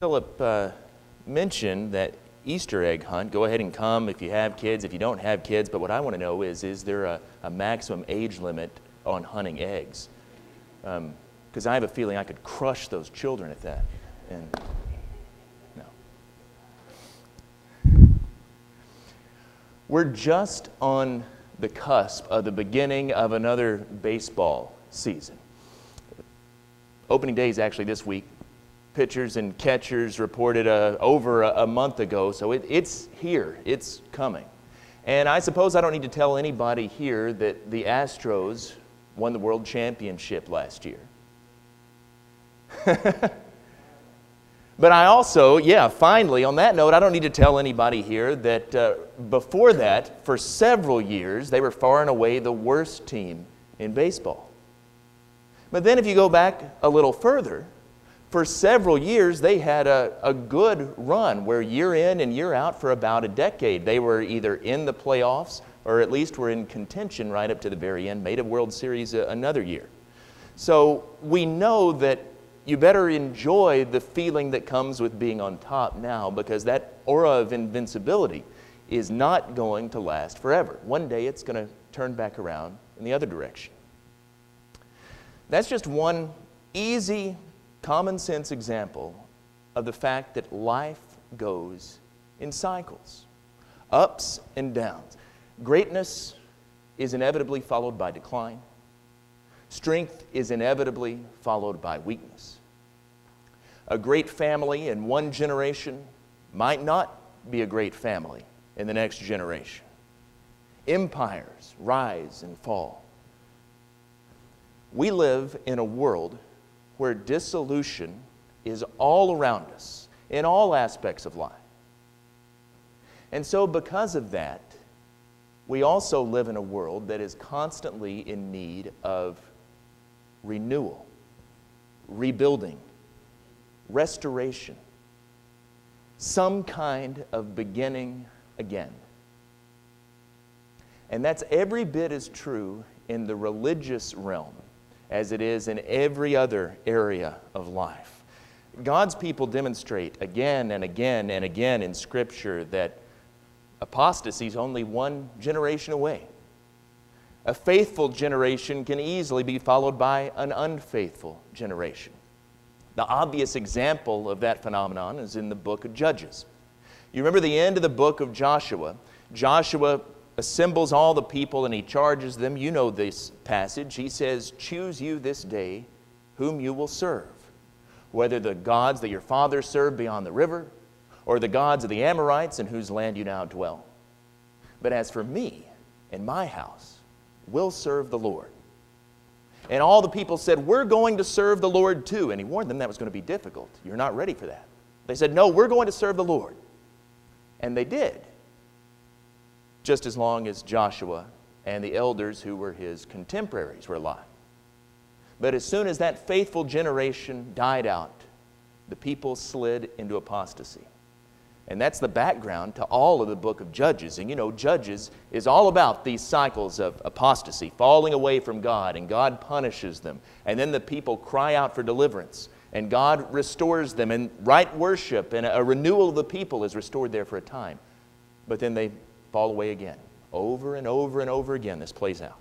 Philip uh, mentioned that Easter egg hunt. Go ahead and come if you have kids, if you don't have kids. But what I want to know is is there a, a maximum age limit on hunting eggs? Because um, I have a feeling I could crush those children at that. And no. We're just on the cusp of the beginning of another baseball season. Opening day is actually this week pitchers and catchers reported uh, over a, a, month ago, so it, it's here, it's coming. And I suppose I don't need to tell anybody here that the Astros won the world championship last year. but I also, yeah, finally, on that note, I don't need to tell anybody here that uh, before that, for several years, they were far and away the worst team in baseball. But then if you go back a little further, for several years, they had a, a good run where year in and year out for about a decade, they were either in the playoffs or at least were in contention right up to the very end, made a World Series uh, another year. So we know that you better enjoy the feeling that comes with being on top now because that aura of invincibility is not going to last forever. One day it's going to turn back around in the other direction. That's just one easy common sense example of the fact that life goes in cycles, ups and downs. Greatness is inevitably followed by decline. Strength is inevitably followed by weakness. A great family in one generation might not be a great family in the next generation. Empires rise and fall. We live in a world where dissolution is all around us in all aspects of life. And so, because of that, we also live in a world that is constantly in need of renewal, rebuilding, restoration, some kind of beginning again. And that's every bit as true in the religious realm as it is in every other area of life. God's people demonstrate again and again and again in Scripture that apostasy is only one generation away. A faithful generation can easily be followed by an unfaithful generation. The obvious example of that phenomenon is in the book of Judges. You remember the end of the book of Joshua. Joshua assembles all the people and he charges them. You know this passage. He says, Choose you this day whom you will serve, whether the gods that your fathers served beyond the river, or the gods of the Amorites in whose land you now dwell. But as for me and my house, we'll serve the Lord. And all the people said, We're going to serve the Lord too. And he warned them that was going to be difficult. You're not ready for that. They said, No, we're going to serve the Lord. And they did just as long as Joshua and the elders who were his contemporaries were alive. But as soon as that faithful generation died out, the people slid into apostasy. And that's the background to all of the book of Judges. And you know, Judges is all about these cycles of apostasy, falling away from God, and God punishes them. And then the people cry out for deliverance, and God restores them, and right worship and a renewal of the people is restored there for a time. But then they fall away again. Over and over and over again, this plays out.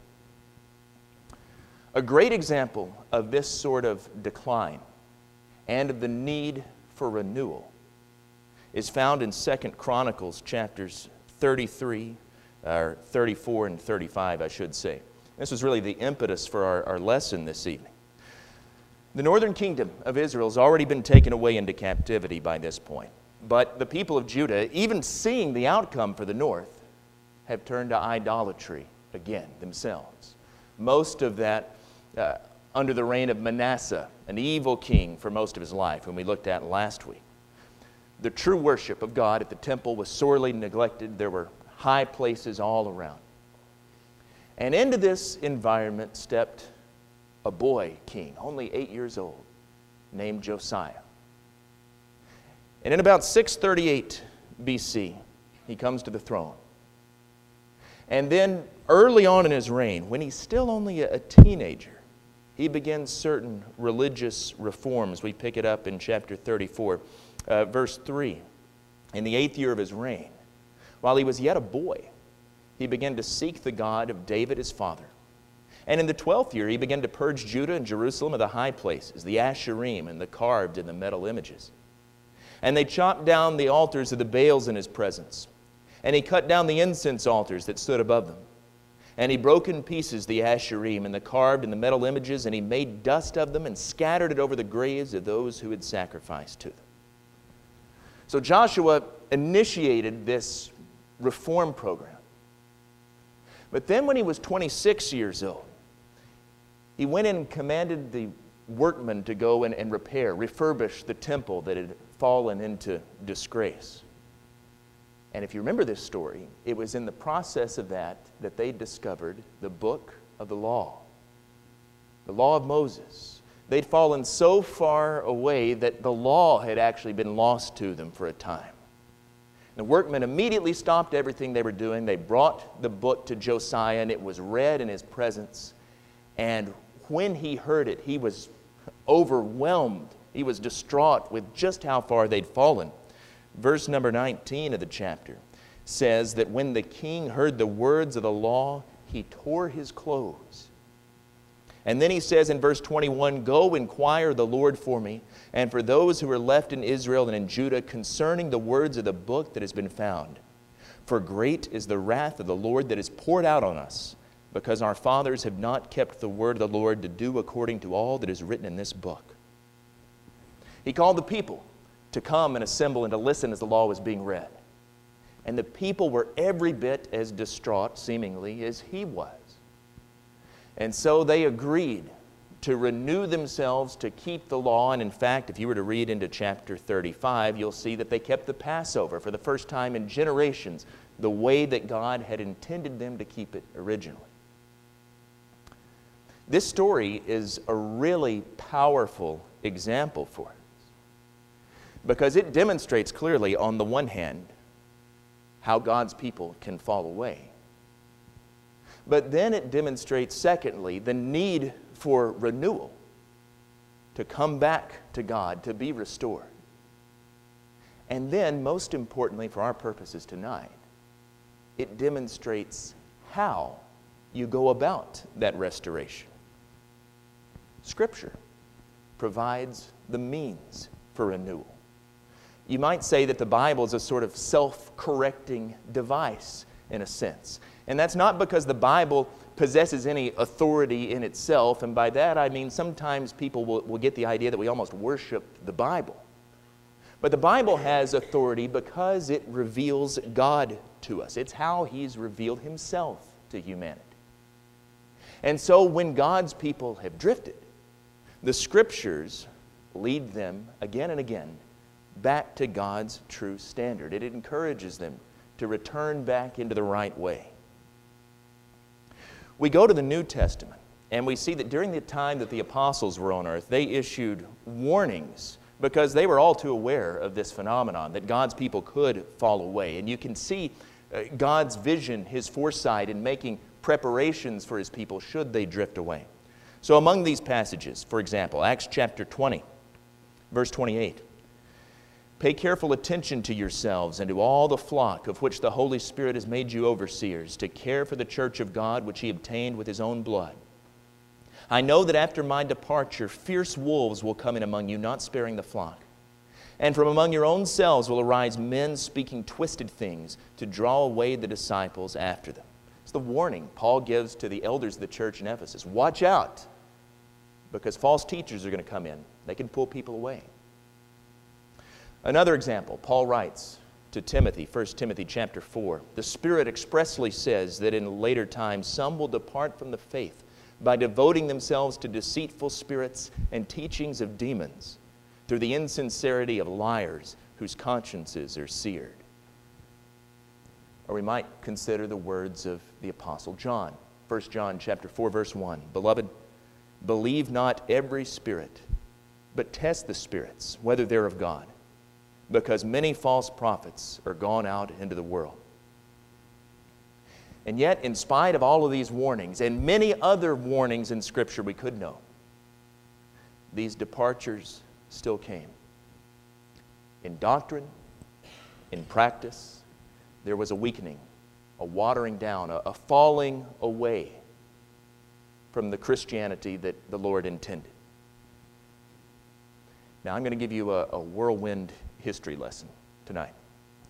A great example of this sort of decline and of the need for renewal is found in Second Chronicles chapters 33, or 34 and 35, I should say. This was really the impetus for our, our lesson this evening. The northern kingdom of Israel has already been taken away into captivity by this point. But the people of Judah, even seeing the outcome for the north, have turned to idolatry again themselves. Most of that uh, under the reign of Manasseh, an evil king for most of his life, whom we looked at last week. The true worship of God at the temple was sorely neglected. There were high places all around. And into this environment stepped a boy king, only eight years old, named Josiah. And in about 638 BC, he comes to the throne. And then early on in his reign, when he's still only a teenager, he begins certain religious reforms. We pick it up in chapter 34 uh, verse 3 In the eighth year of his reign, while he was yet a boy, he began to seek the God of David his father. And in the twelfth year, he began to purge Judah and Jerusalem of the high places, the Asherim, and the carved and the metal images. And they chopped down the altars of the Baals in his presence. And he cut down the incense altars that stood above them. And he broke in pieces the Asherim and the carved and the metal images, and he made dust of them and scattered it over the graves of those who had sacrificed to them. So Joshua initiated this reform program. But then, when he was 26 years old, he went and commanded the workmen to go and, and repair, refurbish the temple that had fallen into disgrace. And if you remember this story, it was in the process of that that they discovered the book of the law, the law of Moses. They'd fallen so far away that the law had actually been lost to them for a time. The workmen immediately stopped everything they were doing. They brought the book to Josiah, and it was read in his presence. And when he heard it, he was overwhelmed. He was distraught with just how far they'd fallen. Verse number 19 of the chapter says that when the king heard the words of the law, he tore his clothes. And then he says in verse 21 Go inquire the Lord for me and for those who are left in Israel and in Judah concerning the words of the book that has been found. For great is the wrath of the Lord that is poured out on us, because our fathers have not kept the word of the Lord to do according to all that is written in this book. He called the people to come and assemble and to listen as the law was being read. And the people were every bit as distraught, seemingly, as he was. And so they agreed to renew themselves to keep the law. And in fact, if you were to read into chapter 35, you'll see that they kept the Passover for the first time in generations, the way that God had intended them to keep it originally. This story is a really powerful example for us because it demonstrates clearly, on the one hand, how God's people can fall away. But then it demonstrates, secondly, the need for renewal, to come back to God, to be restored. And then, most importantly for our purposes tonight, it demonstrates how you go about that restoration. Scripture provides the means for renewal. You might say that the Bible is a sort of self correcting device in a sense. And that's not because the Bible possesses any authority in itself. And by that I mean sometimes people will, will get the idea that we almost worship the Bible. But the Bible has authority because it reveals God to us. It's how He's revealed Himself to humanity. And so when God's people have drifted, the Scriptures lead them again and again back to God's true standard. It encourages them to return back into the right way. We go to the New Testament, and we see that during the time that the apostles were on earth, they issued warnings because they were all too aware of this phenomenon that God's people could fall away. And you can see uh, God's vision, His foresight in making preparations for His people should they drift away. So, among these passages, for example, Acts chapter 20, verse 28. Pay careful attention to yourselves and to all the flock of which the Holy Spirit has made you overseers, to care for the church of God which He obtained with His own blood. I know that after my departure, fierce wolves will come in among you, not sparing the flock. And from among your own selves will arise men speaking twisted things to draw away the disciples after them. It's the warning Paul gives to the elders of the church in Ephesus. Watch out, because false teachers are going to come in. They can pull people away. Another example, Paul writes to Timothy, 1 Timothy chapter 4. The Spirit expressly says that in later times some will depart from the faith by devoting themselves to deceitful spirits and teachings of demons through the insincerity of liars whose consciences are seared. Or we might consider the words of the apostle John, 1 John chapter 4 verse 1. Beloved, believe not every spirit, but test the spirits whether they're of God because many false prophets are gone out into the world. And yet, in spite of all of these warnings and many other warnings in Scripture we could know, these departures still came. in doctrine, in practice, there was a weakening, a watering down, a, a falling away from the Christianity that the Lord intended. Now, I'm going to give you a, a whirlwind history lesson tonight.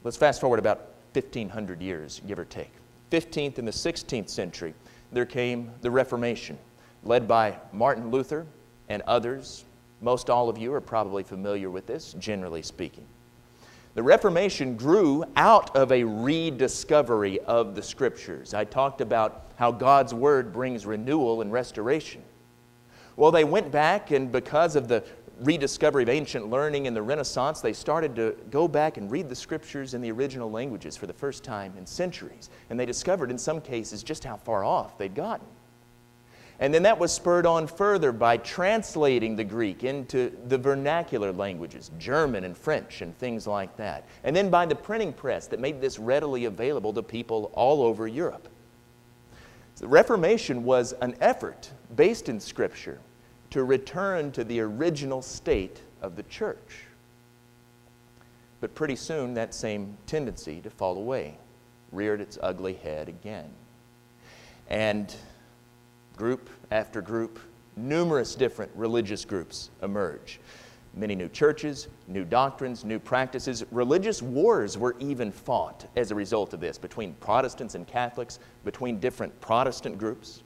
Let's fast forward about 1,500 years, give or take. 15th and the 16th century, there came the Reformation, led by Martin Luther and others. Most all of you are probably familiar with this, generally speaking. The Reformation grew out of a rediscovery of the Scriptures. I talked about how God's Word brings renewal and restoration. Well, they went back, and because of the rediscovery of ancient learning in the Renaissance, they started to go back and read the Scriptures in the original languages for the first time in centuries. And they discovered, in some cases, just how far off they'd gotten. And then that was spurred on further by translating the Greek into the vernacular languages, German and French and things like that. And then by the printing press that made this readily available to people all over Europe. the Reformation was an effort based in Scripture to return to the original state of the church. But pretty soon that same tendency to fall away reared its ugly head again. And group after group, numerous different religious groups emerge. Many new churches, new doctrines, new practices. Religious wars were even fought as a result of this between Protestants and Catholics, between different Protestant groups.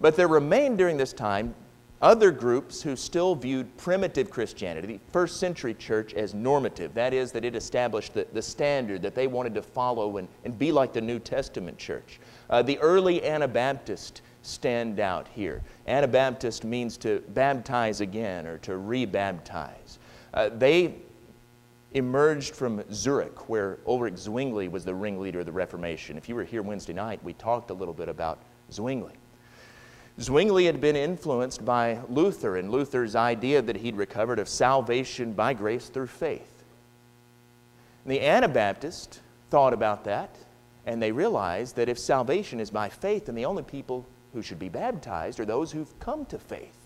But there remained during this time other groups who still viewed primitive Christianity, the first century church, as normative. That is, that it established the, the standard that they wanted to follow and, and be like the New Testament church. Uh, the early Anabaptist stand out here. Anabaptist means to baptize again or to rebaptize. Uh, they emerged from Zurich, where Ulrich Zwingli was the ringleader of the Reformation. If you were here Wednesday night, we talked a little bit about Zwingli. Zwingli had been influenced by Luther and Luther's idea that he'd recovered of salvation by grace through faith. And the Anabaptists thought about that, and they realized that if salvation is by faith, then the only people who should be baptized are those who've come to faith.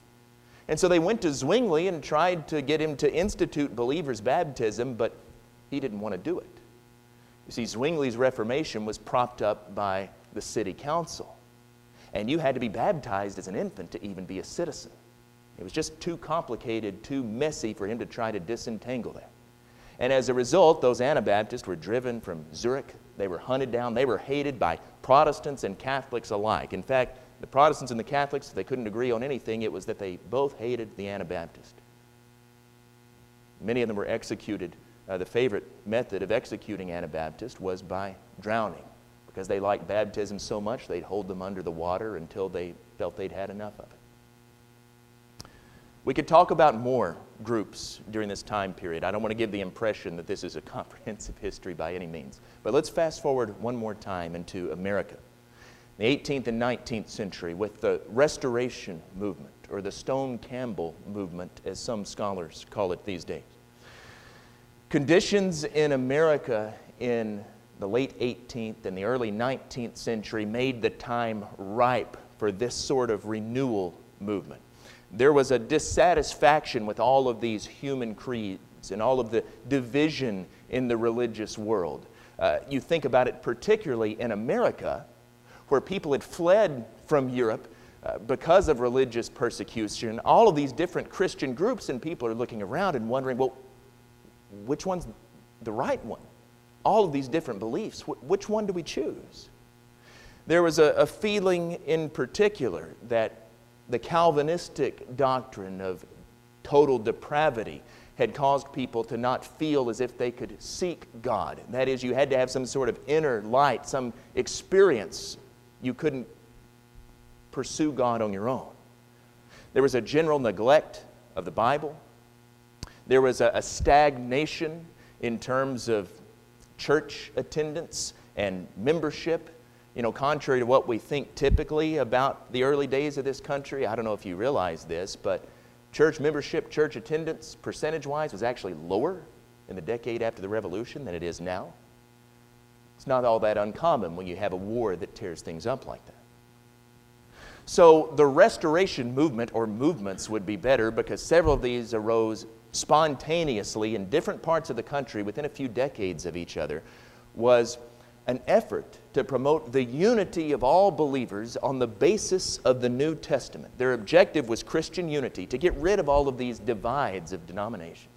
And so they went to Zwingli and tried to get him to institute believers' baptism, but he didn't want to do it. You see, Zwingli's Reformation was propped up by the city council and you had to be baptized as an infant to even be a citizen. It was just too complicated, too messy for him to try to disentangle that. And as a result, those Anabaptists were driven from Zurich. They were hunted down. They were hated by Protestants and Catholics alike. In fact, the Protestants and the Catholics, they couldn't agree on anything. It was that they both hated the Anabaptist. Many of them were executed. Uh, the favorite method of executing Anabaptists was by drowning because they liked baptism so much, they'd hold them under the water until they felt they'd had enough of it. We could talk about more groups during this time period. I don't want to give the impression that this is a comprehensive history by any means. But let's fast forward one more time into America. The 18th and 19th century, with the Restoration Movement, or the Stone Campbell Movement, as some scholars call it these days. Conditions in America in the late 18th and the early 19th century made the time ripe for this sort of renewal movement. There was a dissatisfaction with all of these human creeds and all of the division in the religious world. Uh, you think about it particularly in America, where people had fled from Europe uh, because of religious persecution. All of these different Christian groups, and people are looking around and wondering, well, which one's the right one? All of these different beliefs. which one do we choose? There was a, a feeling in particular that the Calvinistic doctrine of total depravity had caused people to not feel as if they could seek God. That is, you had to have some sort of inner light, some experience. You couldn't pursue God on your own. There was a general neglect of the Bible. There was a, a stagnation in terms of church attendance and membership. You know, contrary to what we think typically about the early days of this country, I don't know if you realize this, but church membership, church attendance, percentage wise, was actually lower in the decade after the Revolution than it is now. It's not all that uncommon when you have a war that tears things up like that. So the restoration movement, or movements, would be better because several of these arose spontaneously in different parts of the country within a few decades of each other was an effort to promote the unity of all believers on the basis of the New Testament. Their objective was Christian unity, to get rid of all of these divides of denominations.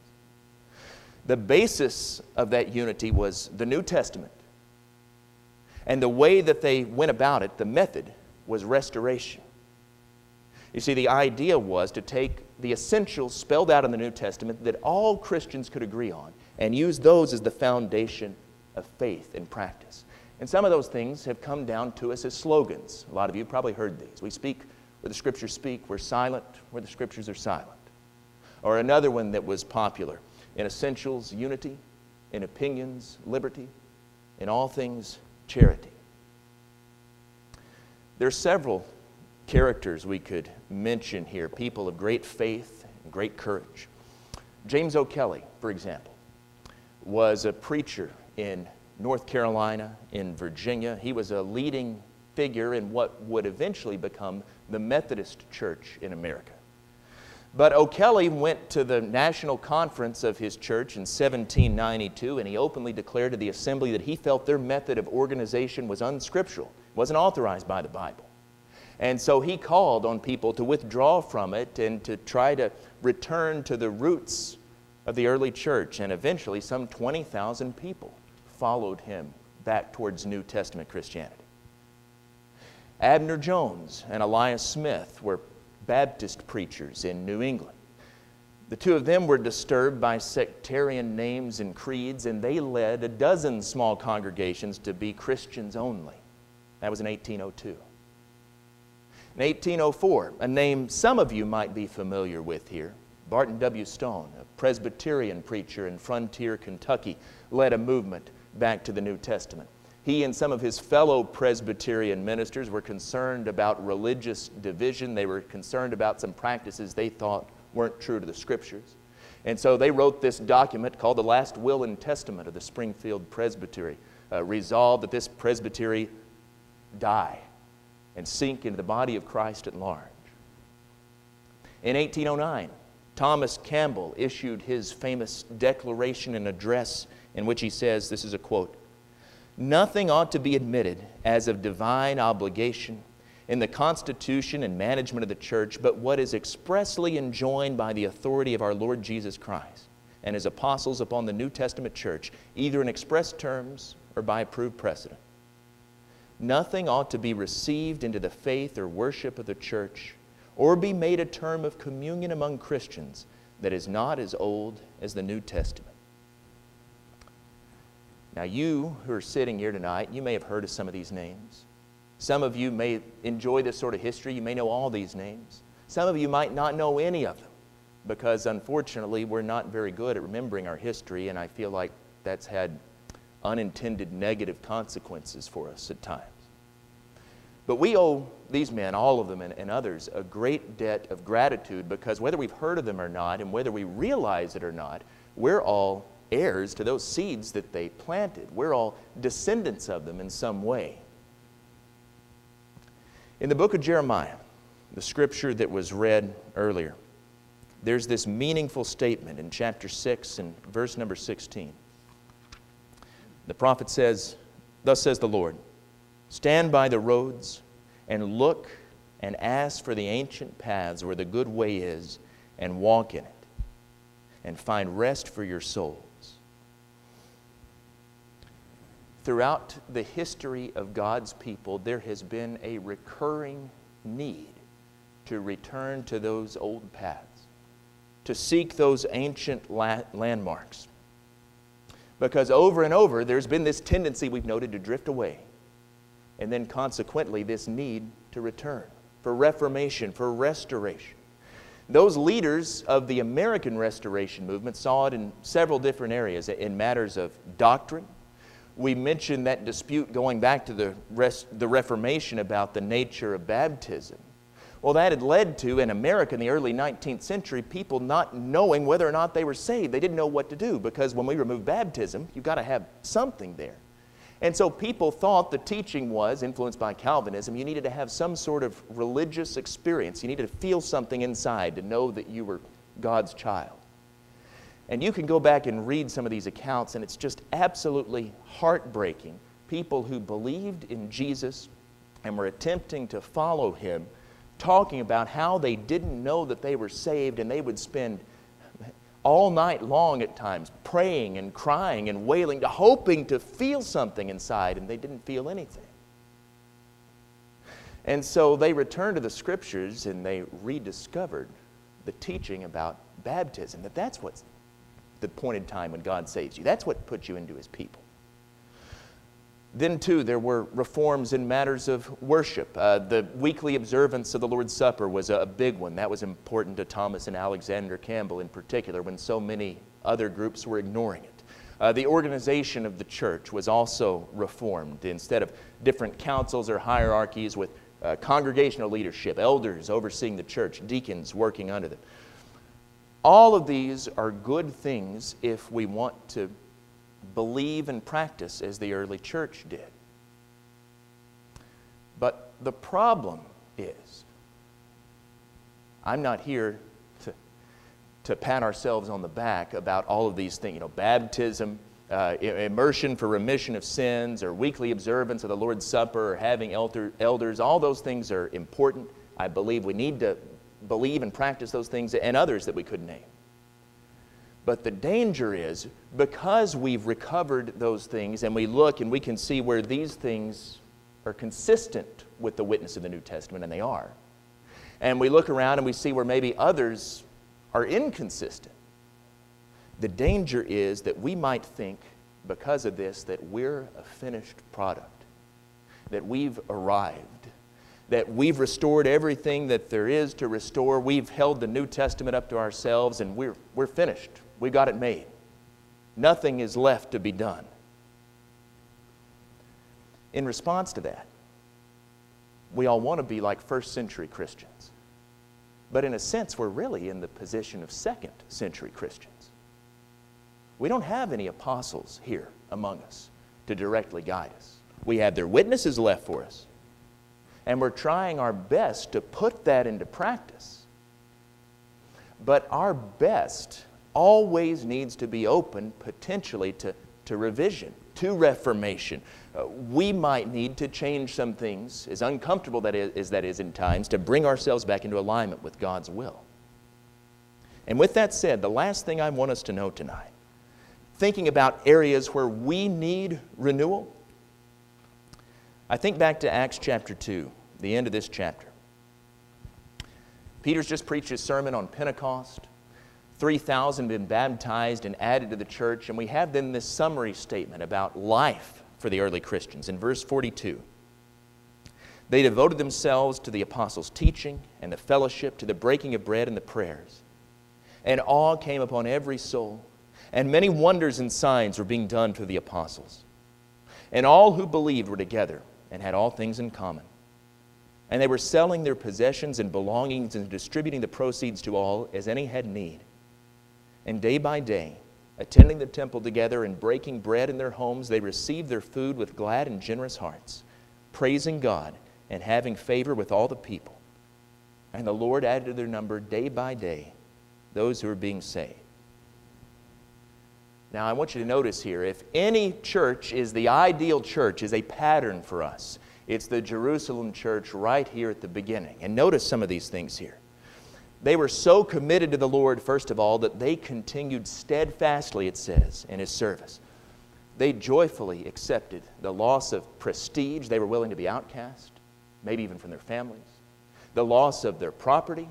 The basis of that unity was the New Testament. And the way that they went about it, the method, was restoration. You see, the idea was to take the essentials spelled out in the New Testament that all Christians could agree on and use those as the foundation of faith and practice. And some of those things have come down to us as slogans. A lot of you probably heard these. We speak where the scriptures speak, we're silent where the scriptures are silent. Or another one that was popular in essentials, unity, in opinions, liberty, in all things, charity. There are several characters we could mention here, people of great faith and great courage. James O'Kelly, for example, was a preacher in North Carolina, in Virginia. He was a leading figure in what would eventually become the Methodist Church in America. But O'Kelly went to the national conference of his church in 1792 and he openly declared to the assembly that he felt their method of organization was unscriptural, wasn't authorized by the Bible. And so he called on people to withdraw from it and to try to return to the roots of the early church. And eventually, some 20,000 people followed him back towards New Testament Christianity. Abner Jones and Elias Smith were Baptist preachers in New England. The two of them were disturbed by sectarian names and creeds, and they led a dozen small congregations to be Christians only. That was in 1802. In 1804, a name some of you might be familiar with here, Barton W. Stone, a Presbyterian preacher in Frontier, Kentucky, led a movement back to the New Testament. He and some of his fellow Presbyterian ministers were concerned about religious division. They were concerned about some practices they thought weren't true to the Scriptures. And so they wrote this document called the Last Will and Testament of the Springfield Presbytery, uh, resolved that this presbytery die and sink into the body of Christ at large. In 1809, Thomas Campbell issued his famous declaration and address in which he says this is a quote Nothing ought to be admitted as of divine obligation in the constitution and management of the church but what is expressly enjoined by the authority of our Lord Jesus Christ and his apostles upon the New Testament church, either in express terms or by approved precedent. Nothing ought to be received into the faith or worship of the church or be made a term of communion among Christians that is not as old as the New Testament. Now, you who are sitting here tonight, you may have heard of some of these names. Some of you may enjoy this sort of history. You may know all these names. Some of you might not know any of them because, unfortunately, we're not very good at remembering our history, and I feel like that's had unintended negative consequences for us at times. But we owe these men, all of them and, and, others, a great debt of gratitude because whether we've heard of them or not, and whether we realize it or not, we're all heirs to those seeds that they planted. We're all descendants of them in some way. In the book of Jeremiah, the scripture that was read earlier, there's this meaningful statement in chapter 6 and verse number 16. The prophet says, Thus says the Lord, stand by the roads and look and ask for the ancient paths where the good way is and walk in it and find rest for your souls. Throughout the history of God's people, there has been a recurring need to return to those old paths, to seek those ancient landmarks because over and over, there's been this tendency we've noted to drift away. And then consequently, this need to return for reformation, for restoration. Those leaders of the American Restoration Movement saw it in several different areas in matters of doctrine. We mentioned that dispute going back to the, rest, the Reformation about the nature of baptism. Well, that had led to, in America in the early 19th century, people not knowing whether or not they were saved. They didn't know what to do because when we remove baptism, you've got to have something there. And so people thought the teaching was, influenced by Calvinism, you needed to have some sort of religious experience. You needed to feel something inside to know that you were God's child. And you can go back and read some of these accounts, and it's just absolutely heartbreaking. People who believed in Jesus and were attempting to follow him, talking about how they didn't know that they were saved, and they would spend all night long at times praying and crying and wailing, hoping to feel something inside, and they didn't feel anything. And so they returned to the scriptures and they rediscovered the teaching about baptism, that that's what's the appointed time when God saves you. That's what puts you into his people. Then, too, there were reforms in matters of worship. Uh, the weekly observance of the Lord's Supper was a, a big one. That was important to Thomas and Alexander Campbell in particular when so many other groups were ignoring it. Uh, the organization of the church was also reformed. Instead of different councils or hierarchies with uh, congregational leadership, elders overseeing the church, deacons working under them. All of these are good things if we want to believe and practice as the early church did. But the problem is, I'm not here to, to pat ourselves on the back about all of these things, you know, baptism, uh, immersion for remission of sins, or weekly observance of the Lord's Supper, or having elder, elders. All those things are important. I believe we need to believe and practice those things and others that we could name. But the danger is because we've recovered those things and we look and we can see where these things are consistent with the witness of the New Testament, and they are. And we look around and we see where maybe others are inconsistent the danger is that we might think, because of this, that we're a finished product, that we've arrived, that we've restored everything that there is to restore. We've held the New Testament up to ourselves and we're, we're finished. We got it made. Nothing is left to be done. In response to that, we all want to be like first century Christians. But in a sense, we're really in the position of second century Christians. We don't have any apostles here among us to directly guide us. We have their witnesses left for us. And we're trying our best to put that into practice. But our best always needs to be open potentially to, to revision, to reformation. Uh, we might need to change some things, as uncomfortable that is, as that is in times, to bring ourselves back into alignment with God's will. And with that said, the last thing I want us to know tonight thinking about areas where we need renewal, I think back to Acts chapter 2, the end of this chapter. Peter's just preached his sermon on Pentecost. 3,000 been baptized and added to the church, and we have then this summary statement about life for the early Christians. In verse 42, they devoted themselves to the apostles' teaching and the fellowship, to the breaking of bread and the prayers. And awe came upon every soul and many wonders and signs were being done through the apostles. And all who believed were together and had all things in common. And they were selling their possessions and belongings and distributing the proceeds to all as any had need. And day by day, attending the temple together and breaking bread in their homes, they received their food with glad and generous hearts, praising God and having favor with all the people. And the Lord added to their number day by day those who were being saved. Now, I want you to notice here if any church is the ideal church, is a pattern for us, it's the Jerusalem church right here at the beginning. And notice some of these things here. They were so committed to the Lord, first of all, that they continued steadfastly, it says, in His service. They joyfully accepted the loss of prestige. They were willing to be outcast, maybe even from their families, the loss of their property,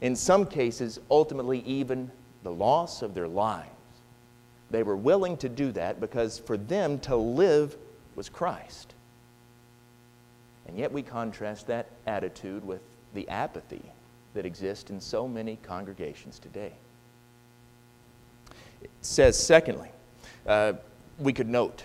in some cases, ultimately, even the loss of their lives they were willing to do that because for them to live was Christ. And yet we contrast that attitude with the apathy that exist in so many congregations today. It says, secondly, uh, we could note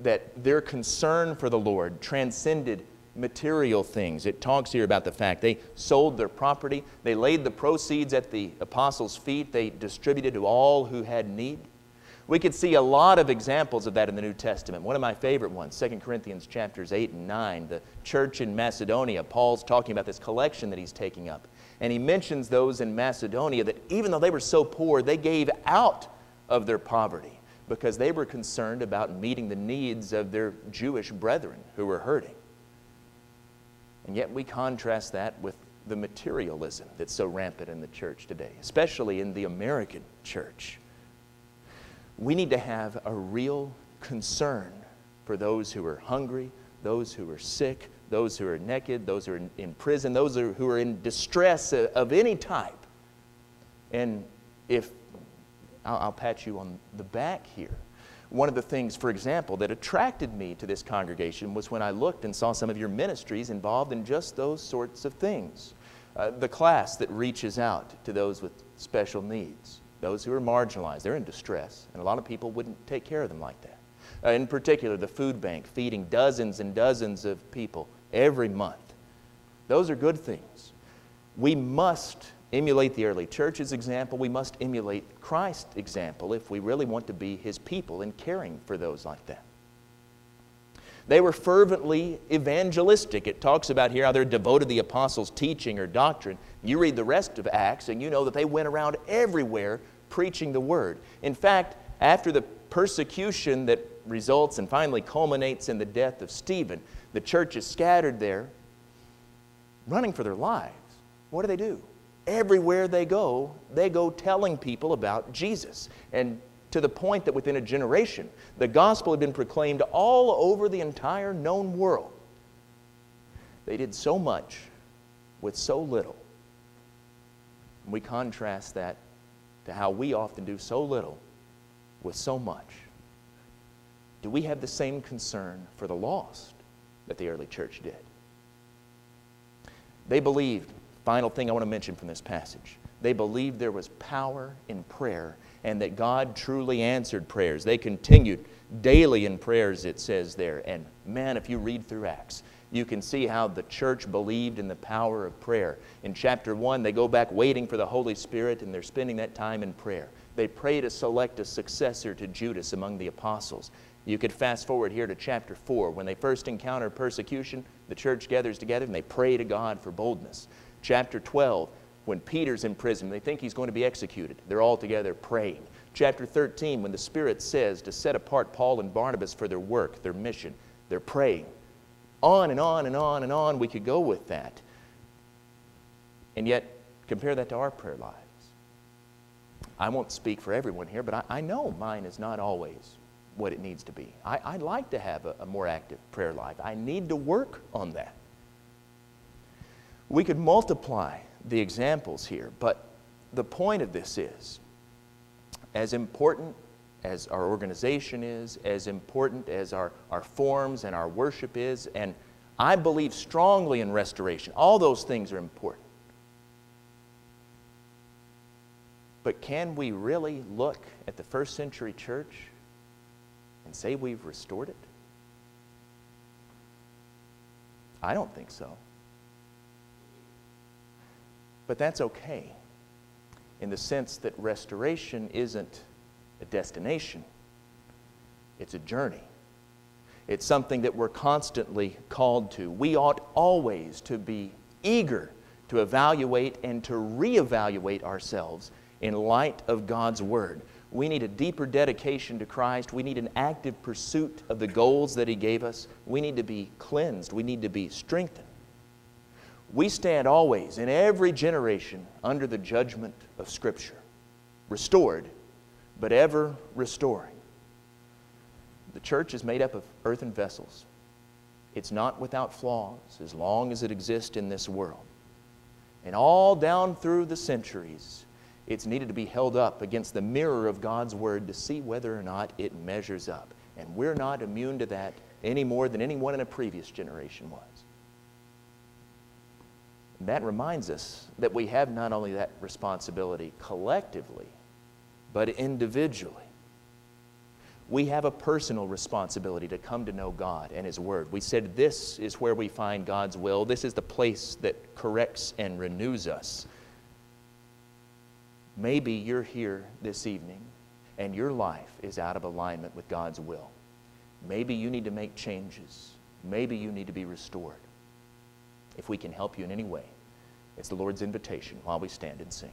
that their concern for the Lord transcended material things. It talks here about the fact they sold their property, they laid the proceeds at the apostles' feet, they distributed to all who had need. We could see a lot of examples of that in the New Testament. One of my favorite ones, 2 Corinthians chapters 8 and 9, the church in Macedonia. Paul's talking about this collection that he's taking up. And he mentions those in Macedonia that even though they were so poor, they gave out of their poverty because they were concerned about meeting the needs of their Jewish brethren who were hurting. And yet we contrast that with the materialism that's so rampant in the church today, especially in the American church we need to have a real concern for those who are hungry, those who are sick, those who are naked, those who are in, prison, those who are in distress of any type. And if I'll, pat you on the back here. One of the things, for example, that attracted me to this congregation was when I looked and saw some of your ministries involved in just those sorts of things. Uh, the class that reaches out to those with special needs those who are marginalized, they're in distress, and a lot of people wouldn't take care of them like that. Uh, in particular, the food bank feeding dozens and dozens of people every month. Those are good things. We must emulate the early church's example. We must emulate Christ's example if we really want to be his people in caring for those like that. They were fervently evangelistic. It talks about here how they're devoted to the apostles' teaching or doctrine. You read the rest of Acts, and you know that they went around everywhere preaching the word. In fact, after the persecution that results and finally culminates in the death of Stephen, the church is scattered there, running for their lives. What do they do? Everywhere they go, they go telling people about Jesus. And to the point that within a generation, the gospel had been proclaimed all over the entire known world. They did so much with so little. And We contrast that to how we often do so little with so much. Do we have the same concern for the lost that the early church did? They believed, final thing I want to mention from this passage, they believed there was power in prayer and that God truly answered prayers. They continued daily in prayers, it says there. And man, if you read through Acts, you can see how the church believed in the power of prayer. In chapter 1, they go back waiting for the Holy Spirit and they're spending that time in prayer. They pray to select a successor to Judas among the apostles. You could fast forward here to chapter 4. When they first encounter persecution, the church gathers together and they pray to God for boldness. Chapter 12, when Peter's in prison, they think he's going to be executed. They're all together praying. Chapter 13, when the Spirit says to set apart Paul and Barnabas for their work, their mission, they're praying. On and on and on and on we could go with that. And yet, compare that to our prayer lives. I won't speak for everyone here, but I, I know mine is not always what it needs to be. I, would like to have a, a more active prayer life. I need to work on that. We could multiply the examples here, but the point of this is as important as our organization is, as important as our, our forms and our worship is, and I believe strongly in restoration. All those things are important. But can we really look at the first century church and say we've restored it? I don't think so. But that's okay in the sense that restoration isn't a destination, it's a journey. It's something that we're constantly called to. We ought always to be eager to evaluate and to reevaluate ourselves in light of God's Word. We need a deeper dedication to Christ. We need an active pursuit of the goals that He gave us. We need to be cleansed. We need to be strengthened. We stand always, in every generation, under the judgment of Scripture, restored, but ever restoring. The church is made up of earthen vessels. It's not without flaws as long as it exists in this world. And all down through the centuries, it's needed to be held up against the mirror of God's Word to see whether or not it measures up. And we're not immune to that any more than anyone in a previous generation was that reminds us that we have not only that responsibility collectively, but individually. We have a personal responsibility to come to know God and His Word. We said this is where we find God's will. This is the place that corrects and renews us. Maybe you're here this evening and your life is out of alignment with God's will. Maybe you need to make changes. Maybe you need to be restored. If we can help you in any way, it's the Lord's invitation while we stand and sing.